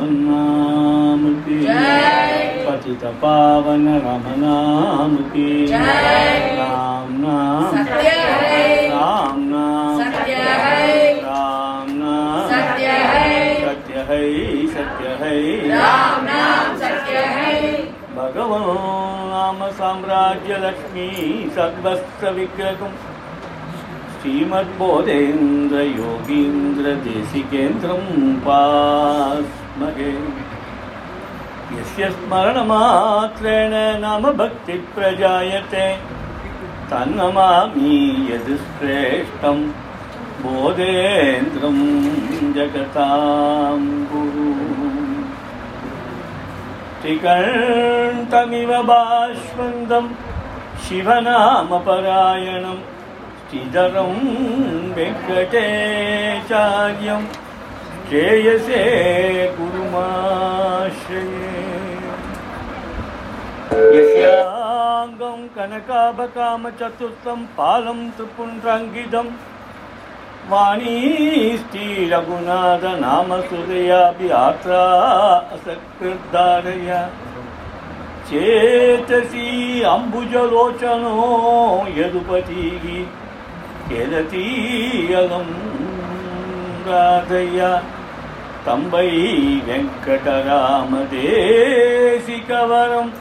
नाम की। पतित पावन रम नाम की राम नाम सत्य है। राम नाम सत्य है। राम नाम सत्य है। सत्य है सत्य है। राम नाम सत्य है। भगवन् नाम साम्राज्य लक्ष्मी सर्वस्व विग्रहम् श्रीमद्बोधेन्द्र योगीन्द्र देशिकेन्द्रं यस्य स्मरणमात्रेण नाम भक्तिप्रजायते। तन्नमामि यद्श्रेष्ठं बोधेन्द्रं जगतां गुरुम् त्रिकण्ठमिव बाष्पन्दं शिवनामपरायणं। श्रीधरं वेङ्कटेचार्यं श्रेयसे गुरुमाश्रये यस्याङ्गं कनकाभकामचतुर्थं पालं त्रिपुण्ड्राङ्गिदम् वाणीस्तिरघुनाथ नाम सुदयापि आत्रा असकृद्धारय चेतसि अम्बुजलोचनो यदुपतिः केलतीयलं राधय తంబై వెంకటరామదేశికవరం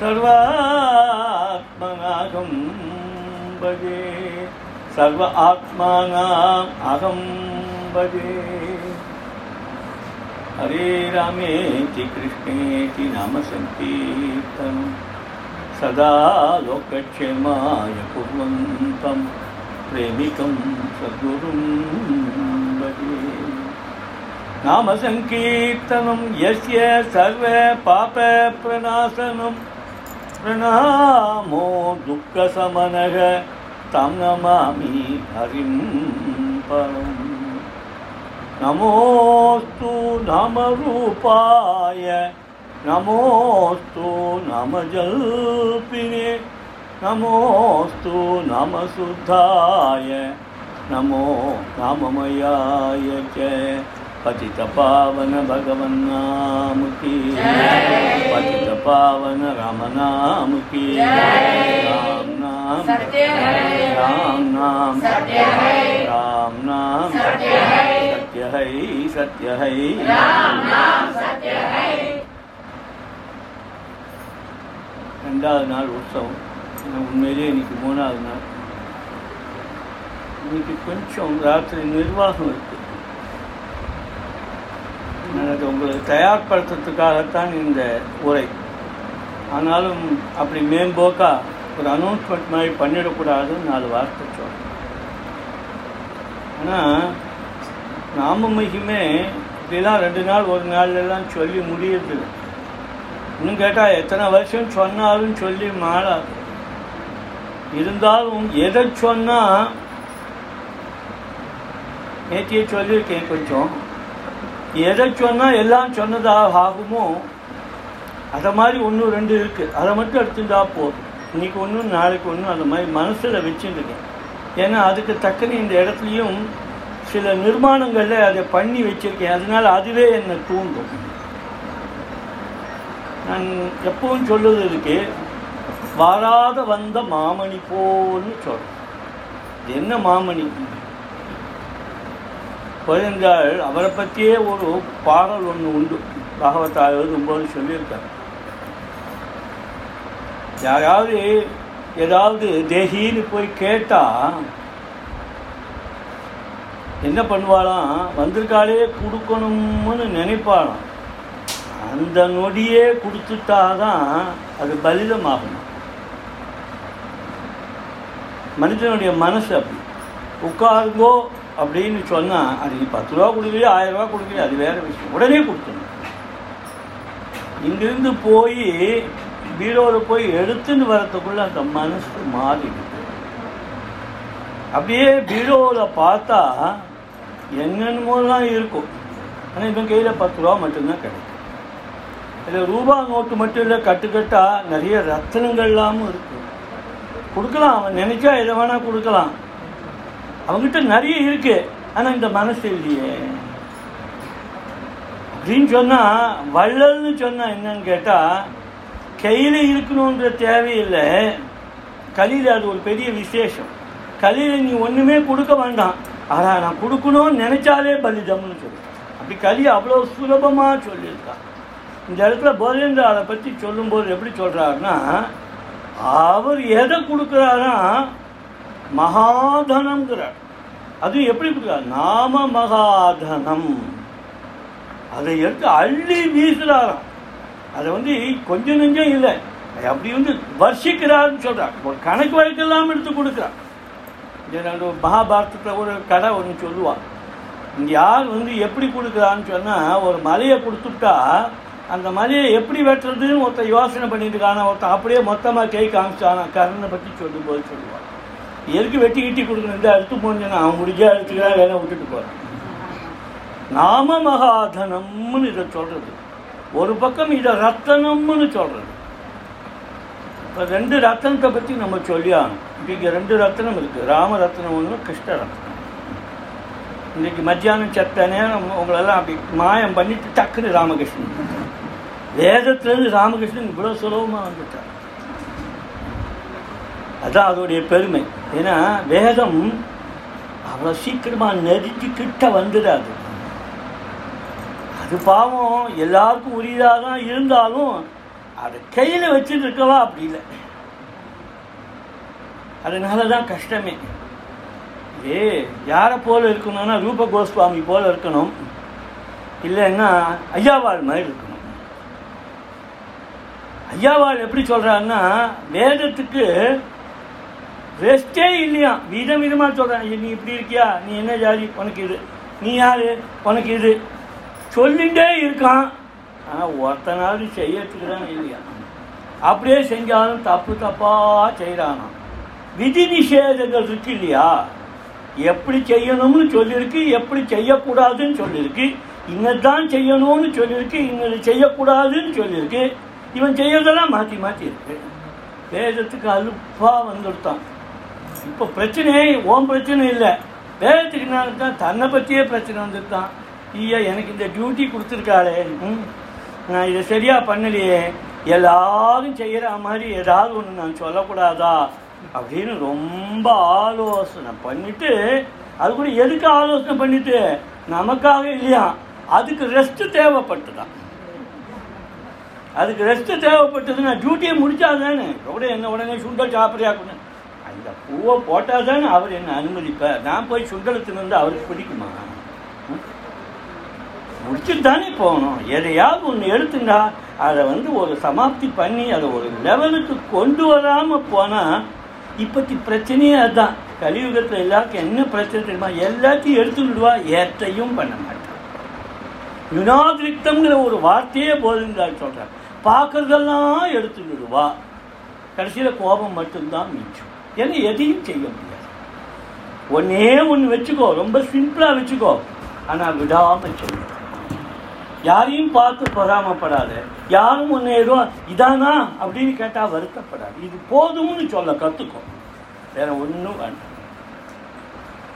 సర్వాత్మనాగం భజే. సర్వ ఆత్మానా అహం భజే. హరే రామేతి కృష్ణేతి నామ సంకీర్తనం. సదా లోకక్షేమాయ కుర్వంతం. ప్రేమికం సద్గురుం नाम सङ्कीर्तनं यस्य सर्वपापप्रणाशनं प्रणामो दुःखसमनः तं नमामि हरिं परम्। नमोऽस्तु नामरूपाय नमोऽस्तु नामजल्पिने नमोऽस्तु नामशुद्धाय नमो नाममयाय च पतितपावन भगवन्नाम की जय। पतितपावन रामनाम की जय। राम नाम सत्य है राम नाम सत्य है राम नाम सत्य है सत्य है सत्य है राम नाम सत्य है ரெண்டாவது நாள் உற்சவம் ஆனால் உண்மையிலேயே இன்னைக்கு மூணாவது நாள் இன்னைக்கு கொஞ்சம் ராத்திரி நிர்வாகம் இருக்கு எனக்கு அதை உங்களுக்கு தயார்படுத்துறதுக்காகத்தான் இந்த உரை. ஆனாலும் அப்படி மேம்போக்கா ஒரு அனௌன்ஸ்மெண்ட் மாதிரி பண்ணிடக்கூடாதுன்னு நாலு வார்த்தை சொல்கிறேன் ஆனால் நாம மகிமே இப்படிலாம் ரெண்டு நாள் ஒரு நாள்லாம் சொல்லி முடியுது இன்னும் கேட்டால் எத்தனை வருஷம் சொன்னாலும் சொல்லி மாறாது. இருந்தாலும் எதை சொன்னால் நேற்றையே சொல்லியிருக்கேன் கொஞ்சம். எதை சொன்னால் எல்லாம் சொன்னதாக ஆகுமோ அதை மாதிரி ஒன்று ரெண்டு இருக்குது அதை மட்டும் எடுத்துட்டா போதும். இன்னைக்கு ஒன்று நாளைக்கு ஒன்று அந்த மாதிரி மனசில் வச்சுருக்கேன் ஏன்னா அதுக்கு தக்கன இந்த இடத்துலையும் சில நிர்மாணங்களில் அதை பண்ணி வச்சுருக்கேன். அதனால் அதுவே என்னை தூண்டும். நான் எப்பவும் சொல்லுவது இருக்கு வாராத வந்த மாமணி போல்னு சொல்கிறேன் இது என்ன மாமணி? பதினஞ்சாள் அவரை பற்றியே ஒரு பாடல் ஒன்று உண்டு. பாகவதா எழுதும்போது சொல்லியிருக்கார். யாராவது ஏதாவது தேகின்னு போய் கேட்டால் என்ன பண்ணுவாளாம்? வந்திருக்காளே கொடுக்கணும்னு நினைப்பாளாம். அந்த நொடியே கொடுத்துட்டாதான் அது பலிதமாகணும் மனிதனுடைய மனசு அப்படி. உட்காருங்கோ அப்படின்னு சொன்னால் அது நீ பத்து ரூபா கொடுக்குறியோ ஆயிரம் ரூபா கொடுக்குறியோ அது வேற விஷயம். உடனே கொடுக்கணும் இங்கிருந்து போய் பீரோவில் போய் எடுத்துன்னு வரத்துக்குள்ள அந்த மனசு மாறிடுது. அப்படியே பீரோவில் பார்த்தா என்னென்னமோலாம் இருக்கும். ஆனால் இவன் கையில் பத்து ரூபா மட்டும்தான் கிடைக்கும். இதில் ரூபா நோட்டு மட்டும் இல்லை கட்டுக்கட்டா நிறைய ரத்தனங்கள்லாமும் இருக்கு. கொடுக்கலாம் அவன் நினைச்சா எதை வேணா கொடுக்கலாம். அவங்ககிட்ட நிறைய இருக்கு. ஆனால் இந்த மனசு இல்லையே. அப்படின்னு சொன்னால் வள்ளல்னு சொன்னால் என்னன்னு கேட்டால் கையில் இருக்கணுன்ற தேவையில்லை. கலியில் அது ஒரு பெரிய விசேஷம். கலியில் நீ ஒன்றுமே கொடுக்க வேண்டாம். ஆனால் நான் கொடுக்கணும்னு நினச்சாலே பலிதம்னு சொல்லுவேன் அப்படி கலி அவ்வளோ சுலபமாக சொல்லியிருக்கான் இந்த இடத்துல பலேந்திராவை பற்றி சொல்லும்போது எப்படி சொல்கிறாருன்னா அவர் எதை கொடுக்குறாரா மகாதனம்ங்கிறார் அது எப்படி கொடுக்குறார் நாம மகாதனம். அதை எடுத்து அள்ளி வீசுகிறாராம் அதை வந்து கொஞ்சம் நெஞ்சம் இல்லை. அப்படி வந்து வர்ஷிக்கிறார்னு சொல்கிறார் ஒரு கணக்கு வழக்கெல்லாம் எடுத்து கொடுக்குறார். ரெண்டு மகாபாரதத்தில் ஒரு கதை ஒன்று சொல்லுவாள் இங்கே யார் வந்து எப்படி கொடுக்குறான்னு சொன்னால் ஒரு மலையை கொடுத்துட்டா அந்த மலையை எப்படி வெட்டுறதுன்னு ஒருத்தன் யோசனை பண்ணிட்டு இருக்கானா ஒருத்தன் அப்படியே மொத்தமாக கை காமிச்சானா கருணை பற்றி சொல்லும்போது சொல்லுவான் எதுக்கு வெட்டி கிட்டி கொடுக்கணும்? இந்த எடுத்து போனேன்னா அவன் முடிஞ்சா எடுத்துக்கிறா வேலை விட்டுட்டு போகிறான் நாம மகாதனம்னு இதை சொல்கிறது ஒரு பக்கம் இதை ரத்தனம்னு சொல்கிறது இப்போ ரெண்டு ரத்தனத்தை பற்றி நம்ம சொல்லியாகணும். இன்றைக்கி ரெண்டு ரத்தனம் இருக்குது ராம ரத்னம் ஒன்று கிருஷ்ண ரத்னம் இன்னைக்கு மத்தியானம் செத்தனே நம்ம உங்களெல்லாம் அப்படி மாயம் பண்ணிட்டு டக்குன்னு ராமகிருஷ்ணன். வேதத்துலேருந்து ராமகிருஷ்ணன் இவ்வளோ சுலபமாக வந்துட்டார் அதுதான் அதோடைய பெருமை. ஏன்னா வேதம் அவ்வளோ சீக்கிரமாக நெருக்கி கிட்ட வந்துடாது அது பாவம். எல்லாருக்கும் உரியதாக தான் இருந்தாலும் அதை கையில் வச்சுட்டு இருக்கவா அப்படி இல்லை. அதனால தான் கஷ்டமே. ஏ யாரை போல இருக்கணும்னா ரூப கோஸ்வாமி போல இருக்கணும். இல்லைன்னா ஐயாவாள் மாதிரி இருக்கணும். ஐயாவாள் எப்படி சொல்கிறாங்கன்னா வேதத்துக்கு ரெஸ்டே இல்லையா? விதம் விதமாக சொல்கிறாங்க நீ இப்படி இருக்கியா? நீ என்ன ஜாதி? உனக்கு இது. நீ யார்? உனக்கு இது. சொல்லிகிட்டே இருக்கான். ஆனால் ஒருத்தனாவது செய்யறதுக்குதான் இல்லையா? அப்படியே செஞ்சாலும் தப்பு தப்பாக செய்கிறானா விதி நிஷேதங்கள் இருக்கு இல்லையா? எப்படி செய்யணும்னு சொல்லியிருக்கு எப்படி செய்யக்கூடாதுன்னு சொல்லியிருக்கு இன்னதான் செய்யணும்னு சொல்லியிருக்கு இன்னது செய்யக்கூடாதுன்னு சொல்லியிருக்கு இவன் செய்யறதெல்லாம் மாற்றி மாற்றி இருக்கு. வேதத்துக்கு அலுப்பாக வந்துடுத்தான். இப்போ பிரச்சனை ஓன் பிரச்சனை இல்லை. வேதத்துக்கு தான் தன்னை பற்றியே பிரச்சனை வந்துட்டான் ஐயா எனக்கு இந்த டியூட்டி கொடுத்துருக்காளே. நான் இதை சரியாக பண்ணலையே. எல்லாரும் செய்கிற மாதிரி ஏதாவது ஒன்று நான் சொல்லக்கூடாதா? அப்படின்னு ரொம்ப ஆலோசனை பண்ணிவிட்டு அது கூட எதுக்கு ஆலோசனை பண்ணிட்டு? நமக்காக இல்லையா? அதுக்கு ரெஸ்ட்டு தேவைப்பட்டுதான் அதுக்கு ரெஸ்ட்டு தேவைப்பட்டதுன்னா டியூட்டியை முடித்தாதானே கூட என்ன உடனே சுண்டல் சாப்பிட்றியாக்கணும் இந்த பூவை போட்டால் தானே அவர் என்னை அனுமதிப்பார்? நான் போய் சுண்டல் வந்து அவருக்கு பிடிக்குமா? ம்? முடிச்சுட்டு தானே போகணும். எதையாவது ஒன்று எடுத்துண்டா அதை வந்து ஒரு சமாப்தி பண்ணி அதை ஒரு லெவலுக்கு கொண்டு வராமல் போனால் இப்போத்தி பிரச்சனையே அதுதான் கலியுகத்தில் எல்லாருக்கும் என்ன பிரச்சனை தெரியுமா? எல்லாத்தையும் எடுத்து விடுவா ஏற்றையும் பண்ண மாட்டான். யுனாதிரிக்தம்ங்கிற ஒரு வார்த்தையே போதுங்கிறாள் சொல்கிறார் பார்க்குறதெல்லாம் எடுத்து கடைசியில் கோபம் மட்டும்தான் மிச்சம். ஏன்னா எதையும் செய்ய முடியாது. ஒன்னே ஒன்று வச்சுக்கோ ரொம்ப சிம்பிளாக வச்சுக்கோ. ஆனால் விடாமல் செய்யும் யாரையும் பார்த்து பொறாமப்படாத. யாரும் ஒன்று ஏதோ இதானா? அப்படின்னு கேட்டால் வருத்தப்படாது. இது போதும்னு சொல்ல கற்றுக்கோ வேற ஒன்றும் வேண்டாம்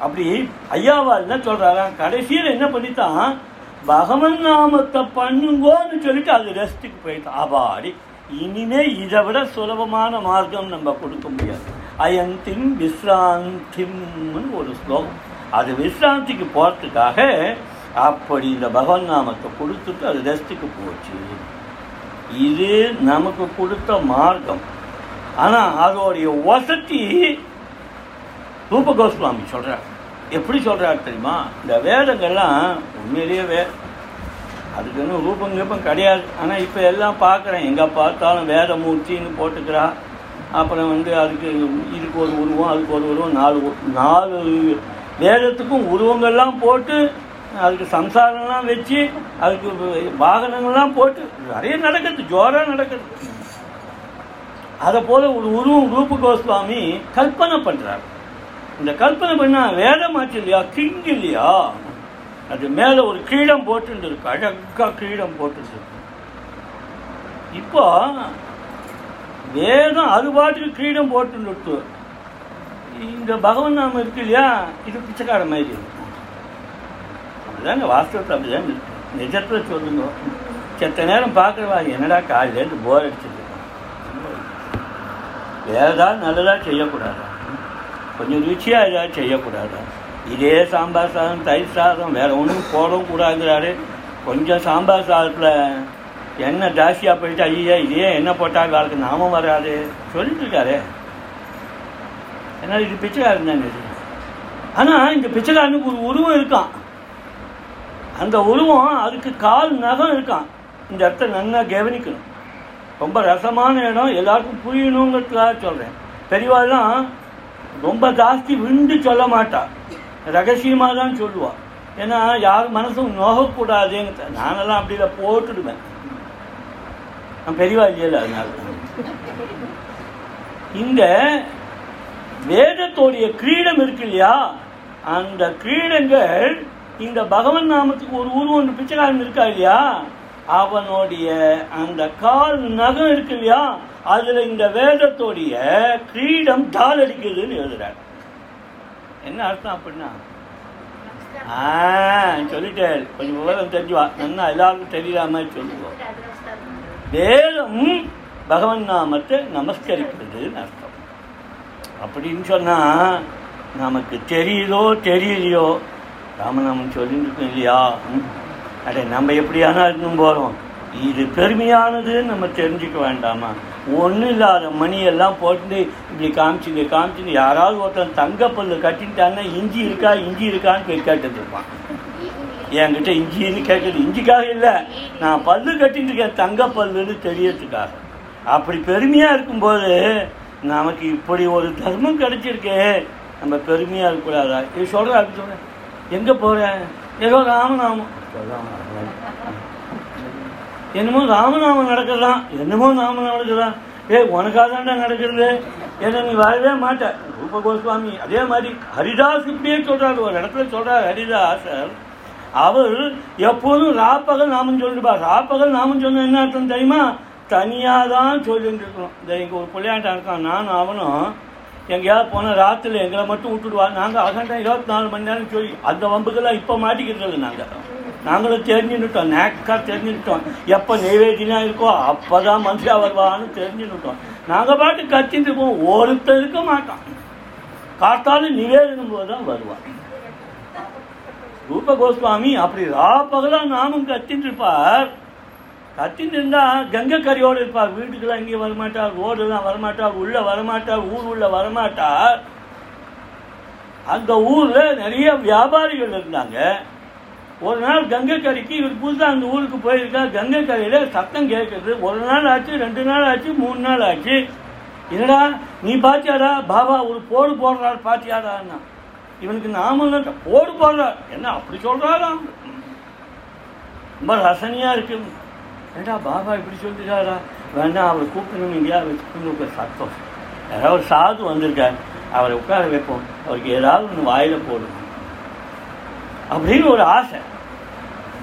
அப்படி ஐயாவா என்ன சொல்கிறாரா கடைசியில் என்ன பண்ணித்தான்? பகவன் நாமத்தை பண்ணுங்கோன்னு சொல்லிட்டு அது ரெஸ்ட்டுக்கு போயிட்டான். அபாடி. இனிமே இதை விட சுலபமான மார்க்கம் நம்ம கொடுக்க முடியாது. அயந்திம் விஸ்ராந்திம்னு ஒரு ஸ்லோகம். அது விஸ்ராந்திக்கு போகிறதுக்காக அப்படி இந்த பகவன் நாமத்தை கொடுத்துட்டு அது ரெஸ்ட்டுக்கு போச்சு. இது நமக்கு கொடுத்த மார்க்கம். ஆனால் அதோடைய வசதி ரூப கோஸ்வாமி சொல்கிறார் எப்படி சொல்கிறார் தெரியுமா? இந்த வேதங்கள்லாம் உண்மையிலேயே வே அதுக்குன்னு ரூபம் கீபம் கிடையாது. ஆனால் இப்போ எல்லாம் பார்க்குறேன். எங்கே பார்த்தாலும் வேதமூர்த்தின்னு போட்டுக்கிறா அப்புறம் வந்து அதுக்கு இதுக்கு ஒரு உருவம் அதுக்கு ஒரு உருவம் நாலு நாலு வேதத்துக்கும் உருவங்கள்லாம் போட்டு அதுக்கு சம்சாரம்லாம் வச்சு அதுக்கு வாகனங்கள்லாம் போட்டு நிறைய நடக்குது ஜோராக நடக்குது. அதை போல் ஒரு உருவம் ரூப கோஸ்வாமி கல்பனை பண்ணுறார் இந்த கல்பனை பண்ணால் வேதமாச்சு இல்லையா? கிங் இல்லையா? அது மேலே ஒரு கீழம் போட்டு அழகாக கீழம் கிரீடம் இப்போ வேதம் அது பாட்டுக்கு கிரீடம் போட்டு இந்த பகவன் நாம இருக்கு இல்லையா? இது பிச்சைக்கார மாதிரி. இருக்கு அப்படிதாங்க வாஸ்தவத்தை அப்படிதான் இருக்கு. நிஜத்தில் சொல்லுங்க. செத்த நேரம் பார்க்குறவா என்னடா காலையிலேருந்து போர் அடிச்சிருக்கு வேறு நல்லதாக செய்யக்கூடாதா? கொஞ்சம் ருச்சியாக ஏதாவது செய்யக்கூடாதா? இதே சாம்பார் சாதம் தயிர் சாதம் வேறு ஒன்றும் போடவும் கூடாதுங்கிறாரு. கொஞ்சம் சாம்பார் சாதத்தில் என்ன ஜாஸ்தியாக போயிட்டு ஐயா இதே என்ன போட்டால் வாழ்க்கை நாமம் வராது? சொல்லிட்டு இருக்காரு. என்ன இது பிச்சைக்காரன் தானே இது? ஆனால் இந்த பிச்சைக்காரனுக்கு ஒரு உருவம் இருக்கான். அந்த உருவம் அதுக்கு கால் நகம் இருக்கான். இந்த இடத்த நல்லா கவனிக்கணும். ரொம்ப ரசமான இடம் எல்லாருக்கும் புரியணுங்கிறதுக்காக சொல்கிறேன் பெரியவாள்லாம் ரொம்ப ஜாஸ்தி விண்டு சொல்ல மாட்டாள் ரகசியமாக தான் சொல்லுவாள் ஏன்னா யார் மனசும் நோகக்கூடாதுங்க நானெல்லாம் அப்படியில் போட்டுடுவேன். நான் பெரியவா இல்லையில அதனால. இந்த வேதத்தோடைய கிரீடம் இருக்கு இல்லையா? அந்த கிரீடங்கள் இந்த பகவன் நாமத்துக்கு ஒரு உருவம் ஒன்று பிச்சைக்காரன் இருக்கா இல்லையா? அவனுடைய அந்த கால் நகம் இருக்கு இல்லையா? அதுல இந்த வேதத்தோடைய கிரீடம் தால் அடிக்குதுன்னு எழுதுறாரு. என்ன அர்த்தம் அப்படின்னா? ஆ சொல்லிட்டேன். கொஞ்சம் விவரம் தெரிஞ்சுவா. நல்லா எல்லாருக்கும் தெரியற சொல்லுவோம் வேதம் பகவன் நாமத்தை நமஸ்கரிக்கிறதுன்னு அர்த்தம். அப்படின்னு சொன்னால் நமக்கு தெரியுதோ தெரியலையோ ராமநாமன் சொல்லிட்டு இருக்கோம் இல்லையா? ம். அடே நம்ம எப்படியானா இன்னும் போகிறோம் இது பெருமையானதுன்னு நம்ம தெரிஞ்சுக்க வேண்டாமா? ஒன்றும் இல்லாத மணியெல்லாம் போட்டு இப்படி காமிச்சுங்க காமிச்சுங்க. யாராவது ஒருத்தன் தங்கப்பல்லு கட்டிட்டான்னா இஞ்சி இருக்கா இஞ்சி இருக்கான்னு போய் கேட்டுட்டு இருப்பான். என்கிட்ட இஞ்சின்னு கேட்குறது இஞ்சிக்காக இல்லை நான் பல்லு கட்டின்னு இருக்கேன் தங்க பல்லுன்னு தெரியறதுக்காக. அப்படி பெருமையாக இருக்கும்போது நமக்கு இப்படி ஒரு தர்மம் கிடச்சிருக்கே. நம்ம பெருமையாக இருக்கக்கூடாதா? இது சொல்கிறேன் அப்படி சொல்கிறேன் எங்கே போகிறேன் ஏதோ ராமநாமம். என்னமோ ராமநாமம் நடக்கிறதான் என்னமோ நாமம் நடக்குதான் ஏய் உனக்காக தான்டா நடக்கிறது. ஏன்னா நீ வரவே மாட்டேன் ரூப கோஸ்வாமி அதே மாதிரி ஹரிதாஸ் இப்படியே சொல்கிறார் ஒரு இடத்துல சொல்கிறார் ஹரிதாசர். அவர் எப்போதும் ராப்பகல் நாமம் சொல்லிருப்பா ராப்பகல் நாமம் சொன்ன என்ன அர்த்தம் தெரியுமா? தனியாக தான் சொல்லிட்டு இருக்கணும் இந்த ஒரு பிள்ளையாட்டம் இருக்கான். நானும் அவனும் எங்கேயாவது போனால் ராத்திரில எங்களை மட்டும் விட்டுடுவா. நாங்கள் அகண்டம் இருபத்தி நாலு மணி நேரம் சொல்லி அந்த வம்புக்கெல்லாம் இப்போ மாட்டிக்கிறது நாங்கள் நாங்களும் தெரிஞ்சுன்னுட்டோம். நேக்காக தெரிஞ்சுன்னுட்டோம். எப்போ நெய்வேதினா இருக்கோ அப்போ தான் மனுஷா வருவான்னு தெரிஞ்சுன்னுட்டோம். நாங்கள் பாட்டு கத்திட்டு போவோம் ஒருத்தர் இருக்க மாட்டோம் காத்தாலும் நிவேதனம் போது தான் வருவான். ரூப கோஸ்வாமி அப்படி ராப்பகலா நாமும் கத்தின்னு இருப்பார் கத்தின்னு இருந்தா கங்கை கரையோடு இருப்பார். வீட்டுக்கெல்லாம் இங்கே வரமாட்டார் ரோடெல்லாம் வரமாட்டார் உள்ள வரமாட்டார் ஊர் உள்ள வரமாட்டார். அந்த ஊர்ல நிறைய வியாபாரிகள் இருந்தாங்க. ஒரு நாள் கங்கை கரைக்கு இவர் புதுசாக அந்த ஊருக்கு போயிருக்கா கங்கை கரையில் சத்தம் கேட்குறது ஒரு நாள் ஆச்சு ரெண்டு நாள் ஆச்சு மூணு நாள் ஆச்சு. என்னடா நீ பாத்தியாடா பாபா ஒரு போடு போடுறாரு பாத்தியாடான்னா. இவனுக்கு நாம போடு போடுறார் என்ன அப்படி சொல்கிறாரா ரொம்ப ரசனையா இருக்கு. ஏடா பாபா இப்படி சொல்லிட்டாரா? வேண்டாம் அவரை கூப்பிடணும் இங்கேயா வச்சுக்கணும் ஒரு சத்தம். யாராவது ஒரு சாது வந்திருக்கார். அவரை உட்கார வைப்போம். அவருக்கு ஏதாவது ஒன்று வாயில போடும் அப்படின்னு ஒரு ஆசை.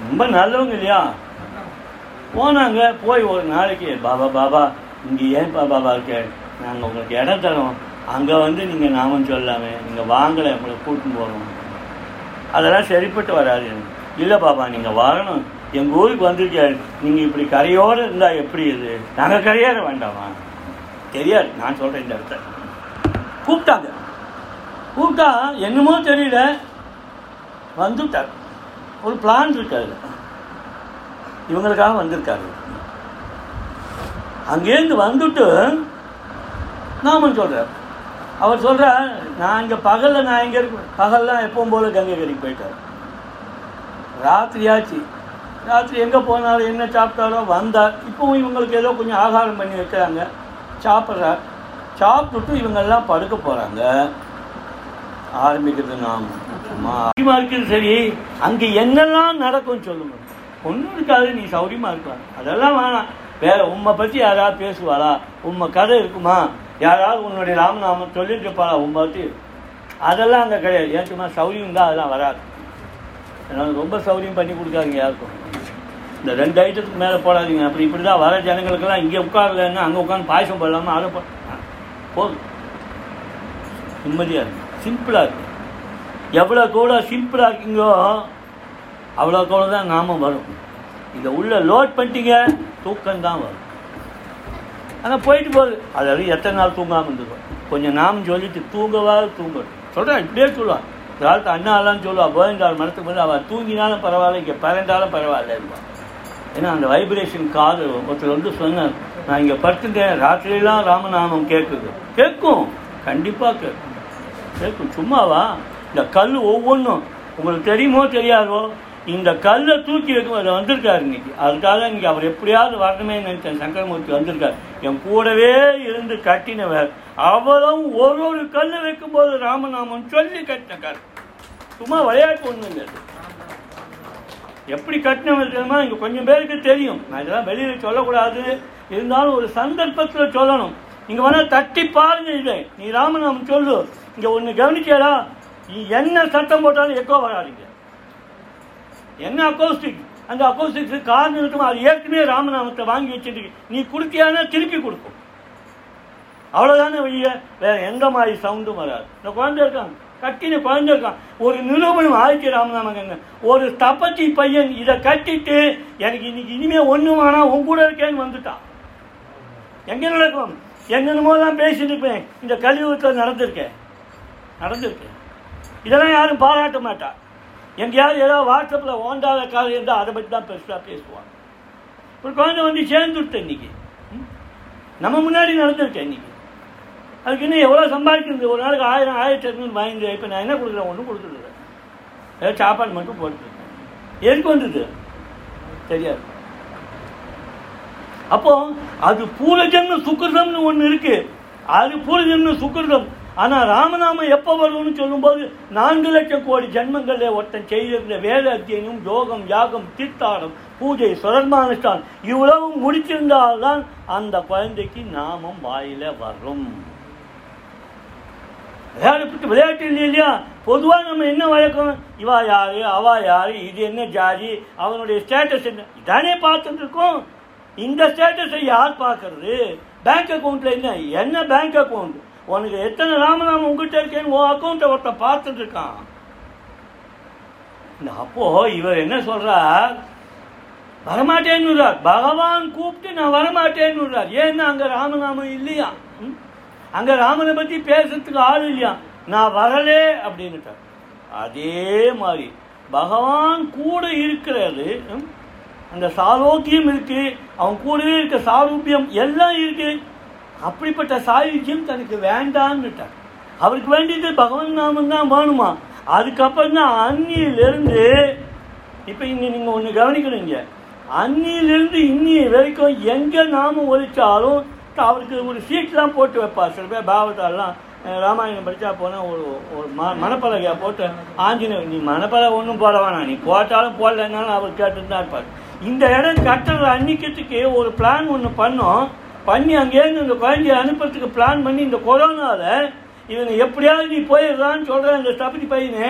ரொம்ப நல்லவங்க இல்லையா? போனாங்க போய் ஒரு நாளைக்கு பாபா பாபா இங்கே ஏன் பாபா இருக்க? நாங்கள் உங்களுக்கு இடம் தரோம். அங்கே வந்து நீங்கள் நாமம் சொல்லாமே நீங்கள் வாங்கலை உங்களை கூட்டின்னு போகிறோம் அதெல்லாம் சரிப்பட்டு வராது. இல்லை பாப்பா நீங்கள் வரணும். எங்கள் ஊருக்கு வந்துருக்காரு நீங்கள் இப்படி கரையோடு இருந்தால் எப்படி இது? நாங்கள் கரையேற வேண்டாமா? தெரியாது. நான் சொல்கிறேன் இந்த இடத்த. கூப்பிட்டாங்க. கூப்பிட்டா என்னமோ தெரியல. வந்துட்டார். ஒரு பிளான் இருக்காரு இவங்களுக்காக வந்திருக்காரு. அங்கேருந்து வந்துட்டு நாமம் சொல்கிறார் அவர் சொல்கிறார் நான் இங்கே பகலில் நான் இங்கே இருக்க பகல்லாம் எப்பவும் போல கங்கைகரிக்கு போயிட்டார். ராத்திரியாச்சு. ராத்திரி எங்கே போனாலும் என்ன சாப்பிட்டாரோ வந்தார். இப்போவும் இவங்களுக்கு ஏதோ கொஞ்சம் ஆகாரம் பண்ணி வைக்கிறாங்க. சாப்பிட்றார். சாப்பிட்டுட்டு இவங்கெல்லாம் படுக்க போகிறாங்க ஆரம்பிக்கிறது நாம். சௌரியமாக இருக்குது சரி அங்கே என்னெல்லாம் நடக்கும் சொல்லுங்க. ஒன்றும் இருக்காது நீ சௌரியமாக இருக்கலாம். அதெல்லாம் வேணாம். வேற உம்மை பற்றி யாராவது பேசுவாளா? உம்மை கதை இருக்குமா? யாராவது உன்னுடைய ராமநாமம் சொல்லிட்டு இருப்பாளா உம்மை அதெல்லாம் அங்கே கிடையாது. ஏற்றுமா சௌரியம் தான் அதெல்லாம் வராது. அதனால் ரொம்ப சௌரியம் பண்ணி கொடுக்காதீங்க யாருக்கும். இந்த ரெண்டு ஐட்டத்துக்கு மேலே போடாதீங்க. அப்படி இப்படி தான் வர ஜனங்களுக்கெல்லாம் இங்கே உட்காரலன்னா அங்கே உட்காந்து பாயசம் போடலாமா? அதை போ போதும். நிம்மதியாக இருக்கு. சிம்பிளாக இருக்கு. எவ்வளோ கூட சிம்பிளாக இருக்கீங்களோ அவ்வளோ கூட தான் நாமம் வரும். இதை உள்ள லோட் பண்ணிட்டீங்க தூக்கம் தான் வரும். ஆனால் போயிட்டு போகுது. அதாவது எத்தனை நாள் தூங்காமல் இருந்துக்கும் கொஞ்சம் நாம் சொல்லிட்டு தூங்கவா தூங்கணும். சொல்கிறேன் இப்படியே சொல்லுவான் காலத்து அண்ணாலாம் சொல்லுவாள் கோவிந்தாள் மரத்துக்கு வந்து அவள் தூங்கினாலும் பரவாயில்ல இங்கே பறந்தாலும் பரவாயில்ல ஏன்னா அந்த வைப்ரேஷன் காது ஒருத்தர் வந்து சொன்னார் நான் இங்கே படுத்துட்டேன் ராத்திரியெல்லாம் ராமநாமம் கேட்குது. கேட்கும் கண்டிப்பாக கேட்கும். கேட்கும். சும்மாவா? இந்த கல் ஒவ்வொன்றும். உங்களுக்கு தெரியுமோ தெரியாதோ? இந்த கல்லை தூக்கி வைக்கும் அதை வந்திருக்காரு இன்னைக்கு. அதுக்காக இன்னைக்கு அவர் எப்படியாவது வரணுமே நினைச்சேன் சங்கரமூர்த்தி வந்திருக்கார். என் கூடவே இருந்து கட்டினவர். அவரும் ஒரு ஒரு கல் வைக்கும்போது ராமநாமம் சொல்லி கட்டின சும்மா விளையாட்டு ஒன்றுங்க எப்படி கட்டினவர் தெரியுமா? இங்கே கொஞ்சம் பேருக்கு தெரியும். நான் இதெல்லாம் வெளியில் சொல்லக்கூடாது. இருந்தாலும் ஒரு சந்தர்ப்பத்தில் சொல்லணும். இங்கே வேணால் தட்டி பாருங்க இதை. நீ ராமநாமம் சொல்லு. இங்கே ஒன்று கவனிச்சேடா நீ என்ன சத்தம் போட்டாலும் எக்கோ வராதிங்க. என்ன அக்கோஸ்டிக் அந்த அக்கோஸ்டிக் காரணம் இருக்கும் அது ஏற்கனவே ராமநாமத்தை வாங்கி வச்சுட்டு நீ கொடுத்தியானா திருப்பி கொடுக்கும். அவ்வளோதானே வழிய? வேற எந்த மாதிரி சவுண்டும் வராது. இந்த குழந்தை இருக்காங்க கட்டின குழந்தை இருக்கான். ஒரு நிரூபணம் ஆயிடுச்சு ராமநாமங்க ஒரு தப்பச்சி பையன் இதை கட்டிட்டு எனக்கு இன்னைக்கு இனிமேல் ஒன்று வேணாம் உன் கூட இருக்கேன்னு வந்துட்டான். எங்கே நடக்கும்? என்னென்னமோலாம் பேசிட்டு இருப்பேன். இந்த கலியுகத்தில் நடந்திருக்கேன். நடந்திருக்கேன். இதெல்லாம் யாரும் பாராட்ட மாட்டா. எங்கேயாவது ஏதாவது வாட்ஸ்அப்பில் ஓண்டாத காலம் இருந்தால் அதை பற்றி தான் பெருசாக பேசுவாங்க. ஒரு குழந்தை வந்து சேர்ந்துட்டு இன்னைக்கு. நம்ம முன்னாடி நடந்திருக்கேன் இன்னைக்கு. அதுக்கு இன்னும் எவ்வளோ சம்பாதிக்கிறது? ஒரு நாளைக்கு ஆயிரம் ஆயிரத்தி இரநூறு வாங்கி இப்போ நான் என்ன கொடுக்குறேன்? ஒன்றும் கொடுக்குறது ஏதோ சாப்பாடு மட்டும் போட்டுருக்கேன் எதுக்கு வந்தது? தெரியாது. அப்போ அது பூரஜன்ம சுக்கிருதம்னு ஒன்று இருக்கு. அது பூரஜன்ம சுக்கிருதம். ஆனால் ராமநாமம் எப்போ வரும்னு சொல்லும்போது நான்கு லட்சம் கோடி ஜென்மங்களே ஒருத்தன் செய்திருந்த வேத அத்தியனம் யோகம் யாகம் தீர்த்தாடம் பூஜை சுரர்மானுஷ்டான் இவ்வளவும் முடிச்சிருந்தால்தான் அந்த குழந்தைக்கு நாமம் வாயில வரும் விளையாட்டு விளையாட்டு இல்லை இல்லையா? பொதுவாக நம்ம என்ன வழக்கம்? இவா யாரு அவா யாரு இது என்ன ஜாதி அவனுடைய ஸ்டேட்டஸ் என்ன? இதானே பார்த்துட்டு இருக்கோம். இந்த ஸ்டேட்டஸை யார் பார்க்கறது? பேங்க் அக்கௌண்ட்ல என்ன? என்ன பேங்க் அக்கௌண்ட் உனக்கு எத்தனை ராமநாமம் உங்ககிட்ட இருக்கேன்னு உன் அக்கௌண்ட்டை ஒருத்தன் பார்த்துட்டு இருக்கான். அப்போது அப்போ இவர் என்ன சொல்றார்? வரமாட்டேன்னுறார். பகவான் கூப்பிட்டு நான் வரமாட்டேன்னுறார். ஏன்னா அங்க ராமநாமம் இல்லையா? ம்? அங்க ராமனை பத்தி பேசுறதுக்கு ஆள் இல்லையா? நான் வரலே அப்படின்னுட்டார். அதே மாதிரி பகவான் கூட இருக்கிறது ம்? அந்த சாரோக்கியம் இருக்கு. அவன் கூடவே இருக்க சாரூபியம் எல்லாம் இருக்கு. அப்படிப்பட்ட சாயுஜ்யம் தனக்கு வேண்டான்னுட்டார். அவருக்கு வேண்டியது பகவான் நாமம் தான் வேணுமா? அதுக்கப்புறம் தான் அந்நியிலிருந்து இப்போ இங்கே நீங்கள் ஒன்று கவனிக்கணுங்க அந்நியிலிருந்து இன்னி வரைக்கும் எங்கே நாமம் ஒழிச்சாலும் அவருக்கு ஒரு சீட்லாம் போட்டு வைப்பார். சில பேர் பாவத்தாலாம் ராமாயணம் படித்தா போனால் ஒரு ஒரு ம மணப்பலகையாக போட்டு ஆஞ்சநேயர் நீ மணப்பலகை ஒன்றும் போட வேணாம். நீ போட்டாலும் போடலைன்னாலும் அவர் கேட்டுட்டு தான் இருப்பார். இந்த இடம் கட்டுற அன்னிக்கிறதுக்கு ஒரு பிளான் ஒன்று பண்ணோம். பண்ணி அங்கேருந்து இந்த குழந்தைய அனுப்புறதுக்கு பிளான் பண்ணி இந்த கொரோனாவில் இவனை எப்படியாவது நீ போயிடுறான்னு சொல்கிறேன் இந்த தப்பி பையனு.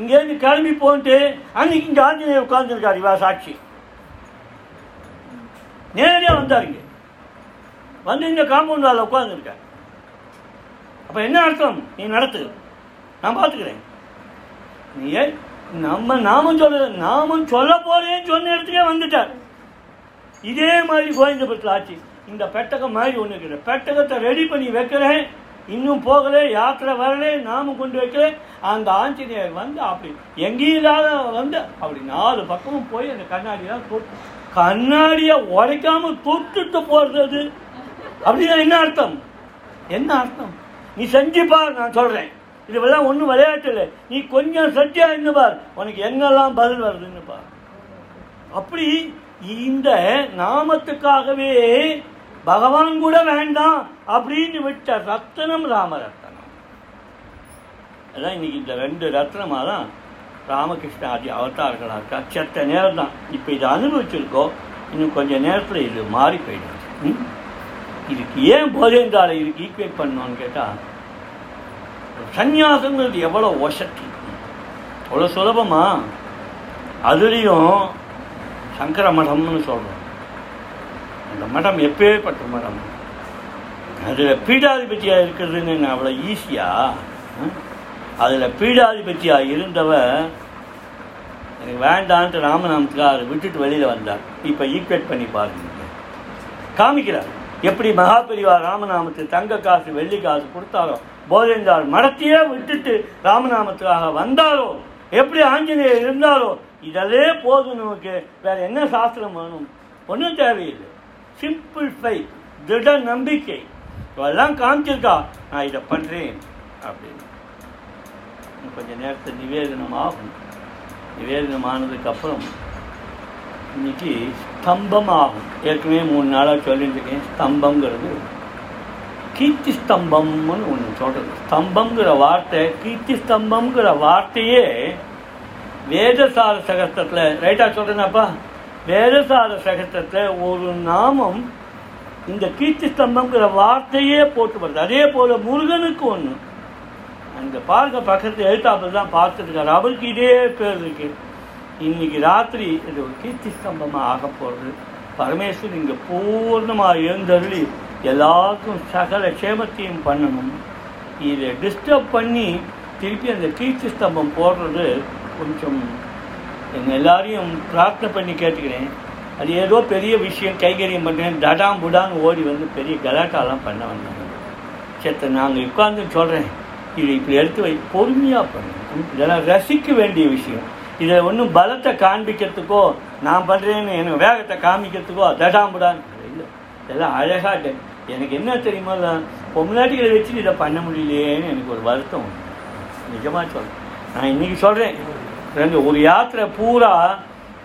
இங்கேருந்து கிளம்பி போன்ட்டு அன்னைக்கு இங்கே ஆஞ்சநேயர் உட்காந்துருக்காரு இவா சாட்சி. நேரடியாக வந்தாருங்க வந்து இந்த காம்பவுண்ட் வாலில் உட்காந்துருக்கார் அப்போ என்ன அர்த்தம்? நீ நடத்து. நான் பார்த்துக்கிறேன் நீ ஏன் நம்ம நாமம் சொல்ல நாமம் சொல்ல போறேன்னு சொன்ன இடத்துக்கே வந்துட்டார். இதே மாதிரி கோவிந்தபுரத்தில் ஆச்சு. இந்த பெட்டகம் மாதிரி ஒன்று இருக்குது. பெட்டகத்தை ரெடி பண்ணி வைக்கிறேன். இன்னும் போகல யாத்திரை வரல நாமும் கொண்டு வைக்கல. அந்த ஆஞ்சநேயர் வந்து அப்படி எங்கேயும் இல்லாத வந்து அப்படி நாலு பக்கமும் போய் அந்த கண்ணாடியெல்லாம் தொட்டு கண்ணாடியை உடைக்காம தொட்டுட்டு போகிறது அது. அப்படின்னா என்ன அர்த்தம்? என்ன அர்த்தம்? நீ செஞ்சு பார் நான் சொல்கிறேன் இதுவெல்லாம் ஒன்றும் விளையாட்டு இல்லை. நீ கொஞ்சம் சத்தியாக இருந்து பார். உனக்கு என்னெல்லாம் பதில் வருதுன்னு பார். அப்படி இந்த நாமத்துக்காகவே பகவான் கூட வேண்டாம் அப்படின்னு விட்ட ரத்தனம் ராமரத்தனம். அதான் இன்னைக்கு இந்த ரெண்டு ரத்னமாக தான் ராமகிருஷ்ண ஆதி அவதார்களாக இருக்கா? செத்த நேரம் தான் இப்போ இதை அனுபவிச்சிருக்கோம். இன்னும் கொஞ்சம் நேரத்தில் இது மாறி போயிடும் இதுக்கு ஏன் போதேந்திரால இதுக்கு ஈக்குவேட் பண்ணோன்னு கேட்டால் சந்நியாசங்கிறது எவ்வளோ ஒசட்டி அவ்வளோ சுலபமா. அதுலேயும் சங்கர மடம்னு சொல்கிறோம் அந்த மடம் எப்பேற்பட்ட மடம். அதில் பீடாதிபதியாக இருக்கிறதுன்னு அவ்வளோ ஈஸியா அதில் பீடாதிபதியாக இருந்தவ எனக்கு வேண்டான்ட்டு ராமநாமத்துக்காக விட்டுட்டு வெளியில் வந்தார். இப்போ ஈக்குவேட் பண்ணி பாருங்க. காமிக்கிறார். எப்படி மகாபெரிவா ராமநாமத்து தங்க காசு வெள்ளி காசு கொடுத்தாரோ போதேந்தார் மடத்தையே விட்டுட்டு ராமநாமத்துக்காக வந்தாரோ எப்படி ஆஞ்சநேயர் இருந்தாரோ இதே போதும் நமக்கு. வேற என்ன சாஸ்திரம் வேணும்? ஒன்றும் தேவையில்லை. சிம்பிள் ஃபைட் திட நம்பிக்கை. இதெல்லாம் காமிச்சிருக்கா? நான் இதை பண்ணுறேன் அப்படின்னு. கொஞ்சம் நேரத்தை நேரத்தில் நிவேதனம் ஆகும் நிவேதனம் ஆனதுக்கப்புறம் இன்னைக்கு ஸ்தம்பம் ஆகும் ஏற்கனவே மூணு நாளாக சொல்லிட்டுருக்கேன். ஸ்தம்பங்கிறது கீர்த்தி ஸ்தம்பம்னு ஒன்று சொல்கிறது ஸ்தம்பங்கிற வார்த்தை கீர்த்தி ஸ்தம்பம்ங்கிற வார்த்தையே வேதசார சகஸ்திரத்தில் ரைட்டாக சொல்கிறேனாப்பா வேதசார சகத்தத்தை ஒரு நாமம் இந்த கீர்த்தி ஸ்தம்பம்ங்கிற வார்த்தையே போட்டு வருது அதே போல் முருகனுக்கு ஒன்று அந்த பாருங்க பக்கத்து எழுத்தாப்பில் தான் பார்த்துருக்காரு. அவருக்கு இதே பேர் இருக்கு. இன்னைக்கு ராத்திரி இது ஒரு கீர்த்தி ஸ்தம்பமாக ஆக போகிறது பரமேஸ்வரன் இங்கே பூர்ணமாக எழுந்தருளி எல்லாருக்கும் சகல க்ஷேமத்தையும் பண்ணணும். இதை டிஸ்டர்ப் பண்ணி திருப்பி அந்த கீர்த்தி ஸ்தம்பம் போடுறது கொஞ்சம் எங்கள் எல்லாரையும் பிரார்த்தனை பண்ணி கேட்டுக்கிறேன். அது ஏதோ பெரிய விஷயம் கைகரியம் பண்ணுறேன் தடாம் புடான்னு ஓடி வந்து பெரிய கலாட்டாலாம் பண்ண வந்தாங்க. சேத்த நாங்கள் உட்காந்து சொல்கிறேன் இது இப்படி எடுத்து வை பொறுமையாக பண்ணணும் இதெல்லாம் ரசிக்க வேண்டிய விஷயம். இதை ஒன்றும் பலத்தை காண்பிக்கிறதுக்கோ நான் பண்ணுறேன்னு எனக்கு வேகத்தை காமிக்கிறதுக்கோ தடாம்புடான்னு இல்லை. இதெல்லாம் அழகாக எனக்கு என்ன தெரியுமா பொம்னாட்டிகளை வச்சு இதை பண்ண முடியலையேன்னு எனக்கு ஒரு வருத்தம் நிஜமாக சொல்கிறேன் நான் இன்னைக்கு சொல்கிறேன் ரெண்டு ஒரு யாத்திரை பூரா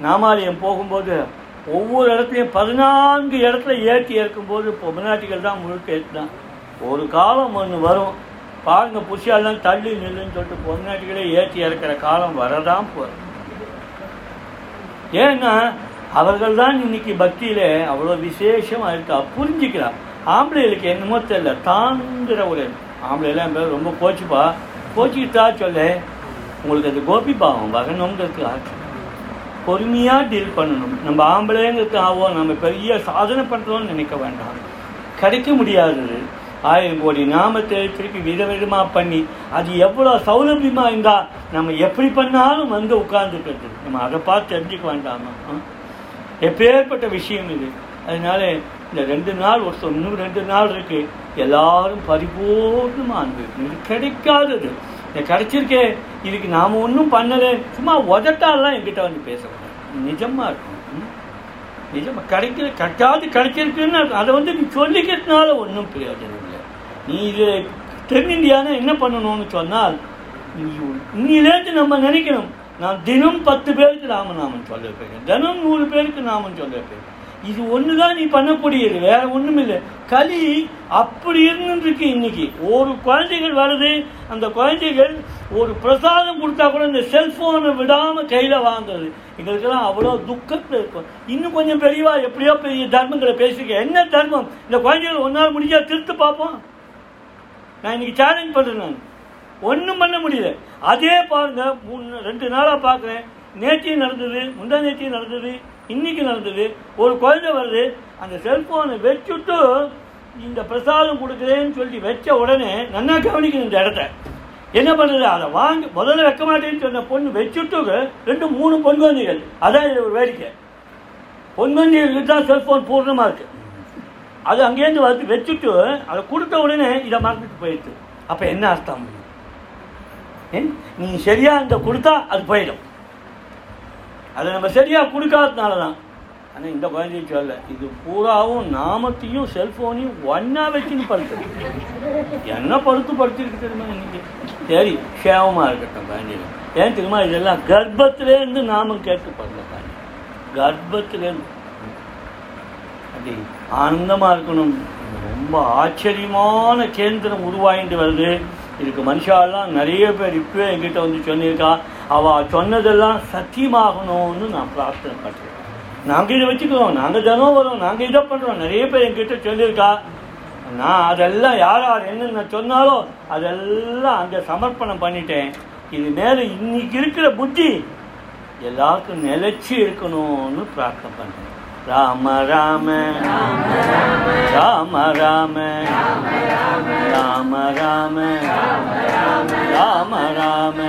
நாமாலயம் போகும்போது ஒவ்வொரு இடத்துலையும் பதினான்கு இடத்துல ஏற்றி இறக்கும்போது பொம்னாட்டிகள் தான் முழுக்க ஏற்றுதான் ஒரு காலம் ஒன்று வரும். பாருங்க புஷியாலாம் தள்ளி நில்லுன்னு சொல்லிட்டு பொம்னாட்டிகளே ஏற்றி இறக்கிற காலம் வரதான் போகிறது ஏன்னா அவர்கள் தான் இன்னைக்கு பக்தியில் அவ்வளோ விசேஷமாக இருக்கா? புரிஞ்சுக்கிறா. ஆம்பளைகளுக்கு என்னமோ தெரியல. தாங்கிற ஒரு ஆம்பளைலாம் பேர் ரொம்ப கோச்சுப்பா. கோச்சிக்கிட்டா சொல்லு உங்களுக்கு அது கோபி பாவம். வரணுங்கிறதுக்கு ஆச்சு பொறுமையாக டீல் பண்ணணும். நம்ம ஆம்பளைங்கிறது ஆவோம். நம்ம பெரிய சாதனை பண்ணுறோம்னு நினைக்க வேண்டாம். கிடைக்க முடியாதது. ஆயிரம் கோடி நாமத்தை திருப்பி விதவிதமாக பண்ணி அது எவ்வளோ சௌலபியமாக இருந்தால் நம்ம எப்படி பண்ணாலும் வந்து உட்கார்ந்துக்கிறது. நம்ம அதை பார்த்து தெரிஞ்சுக்க வேண்டாமா. ஆ? எப்பேற்பட்ட விஷயம் இது. அதனால இந்த ரெண்டு நாள் ஒரு இன்னும் ரெண்டு நாள் இருக்குது எல்லாரும் பரிபூர்ணமாக அன்பு. இது கிடைக்காதது. இது கிடைச்சிருக்கே. இதுக்கு நாம் ஒன்றும் பண்ணலை. சும்மா உதட்டாலாம் என்கிட்ட வந்து பேசக்கூடாது. நிஜமாக இருக்கும் ம்? கிடைக்கிற கிடைக்காது கிடைச்சிருக்குன்னு அதை வந்து நீ சொல்லிக்கிறதுனால ஒன்றும் பிரயோஜனம் இல்லை. நீ இது தென்னிந்தியானா என்ன பண்ணணும்னு சொன்னால் இன்னிலேருந்து நம்ம நினைக்கணும். நான் தினம் பத்து பேருக்கு ராமநாமன் சொல்லியிருப்பேன் தினம் நூறு பேருக்கு நாமன் சொல்லியிருப்பேன் இது ஒன்று தான் நீ பண்ணக்கூடியது வேற ஒன்றும் இல்லை களி அப்படி இருந்துருக்கு இன்னைக்கு. ஒரு குழந்தைகள் வருது அந்த குழந்தைகள் ஒரு பிரசாதம் கொடுத்தா கூட இந்த செல்ஃபோனை விடாமல் கையில் வாங்குறது. எங்களுக்கெல்லாம் அவ்வளோ துக்கத்தில் இருக்கும். இன்னும் கொஞ்சம் பெரியவா எப்படியோ பெரிய தர்மங்களை பேசிக்க என்ன தர்மம்? இந்த குழந்தைகள் ஒன்றால் முடிஞ்சால் திருத்து பார்ப்போம். நான் இன்னைக்கு சேலஞ்ச் பண்ணுறேன் நான். ஒன்றும் பண்ண முடியல. அதே பாருங்க மூணு ரெண்டு நாளாக பார்க்குறேன். நேற்றையும் நடந்தது முந்தா நேற்றையும் நடந்தது. இன்றைக்கி நடந்தது ஒரு குழந்தை வருது அந்த செல்ஃபோனை வச்சுட்டு இந்த பிரசாதம் கொடுக்குறேன்னு சொல்லி வச்ச உடனே நல்லா கவனிக்கணும் இந்த இடத்த. என்ன பண்ணுறது அதை வாங்கி முதல்ல வைக்க மாட்டேன்னு சொன்ன பொண்ணு வச்சுட்டு ரெண்டு மூணு பொன் குழந்தைகள் அதான் இது ஒரு வேடிக்கை. பொன் குழந்தைகளுக்கு தான் செல்ஃபோன் பூர்ணமாக இருக்குது அது அங்கேருந்து வந்து வச்சுட்டு அதை கொடுத்த உடனே இதை மறந்துட்டு போயிடுச்சு அப்போ என்ன அர்த்தம்? ஏன்? நீ சரியாக இந்த கொடுத்தா அது போயிடும். அதை நம்ம சரியாக கொடுக்காததுனால தான் ஆனால் இந்த குழந்தைய சொல்ல இது பூராவும் நாமத்தையும் செல்ஃபோனையும் ஒன்றா வச்சுன்னு படுத்து என்ன படுத்து படுத்திருக்கு தெரியுமா இன்னைக்கு? சரி சேவமாக இருக்கட்டும் குழந்தைங்க ஏன் தெரியுமா? இதெல்லாம் கர்ப்பத்திலேருந்து நாமம் கேட்டு படுற குழந்தை கர்ப்பத்திலேருந்து. அப்படி ஆனந்தமாக இருக்கணும். ரொம்ப ஆச்சரியமான கேந்திரம் உருவாகிட்டு வருது. இதுக்கு மனுஷாலாம் நிறைய பேர் இப்பவே என்கிட்ட வந்து சொல்லியிருக்கா அவள் சொன்னதெல்லாம் சத்தியமாகணும்னு நான் பிரார்த்தனை பண்ணுறேன் நாங்கள் இதை வச்சுக்கிறோம் நாங்கள் தினம் வரோம் நாங்கள் இதை பண்ணுறோம் நிறைய பேர் என்கிட்ட சொல்லியிருக்கா நான் அதெல்லாம் யார் யார் என்னென்ன சொன்னாலும் அதெல்லாம் அங்கே சமர்ப்பணம் பண்ணிட்டேன். இது மேலே இன்னைக்கு இருக்கிற புத்தி எல்லாருக்கும் நிலச்சி இருக்கணும்னு பிரார்த்தனை பண்ணுறேன் ராம ராம. ராம ராம. ராம ராம. ராம ராம.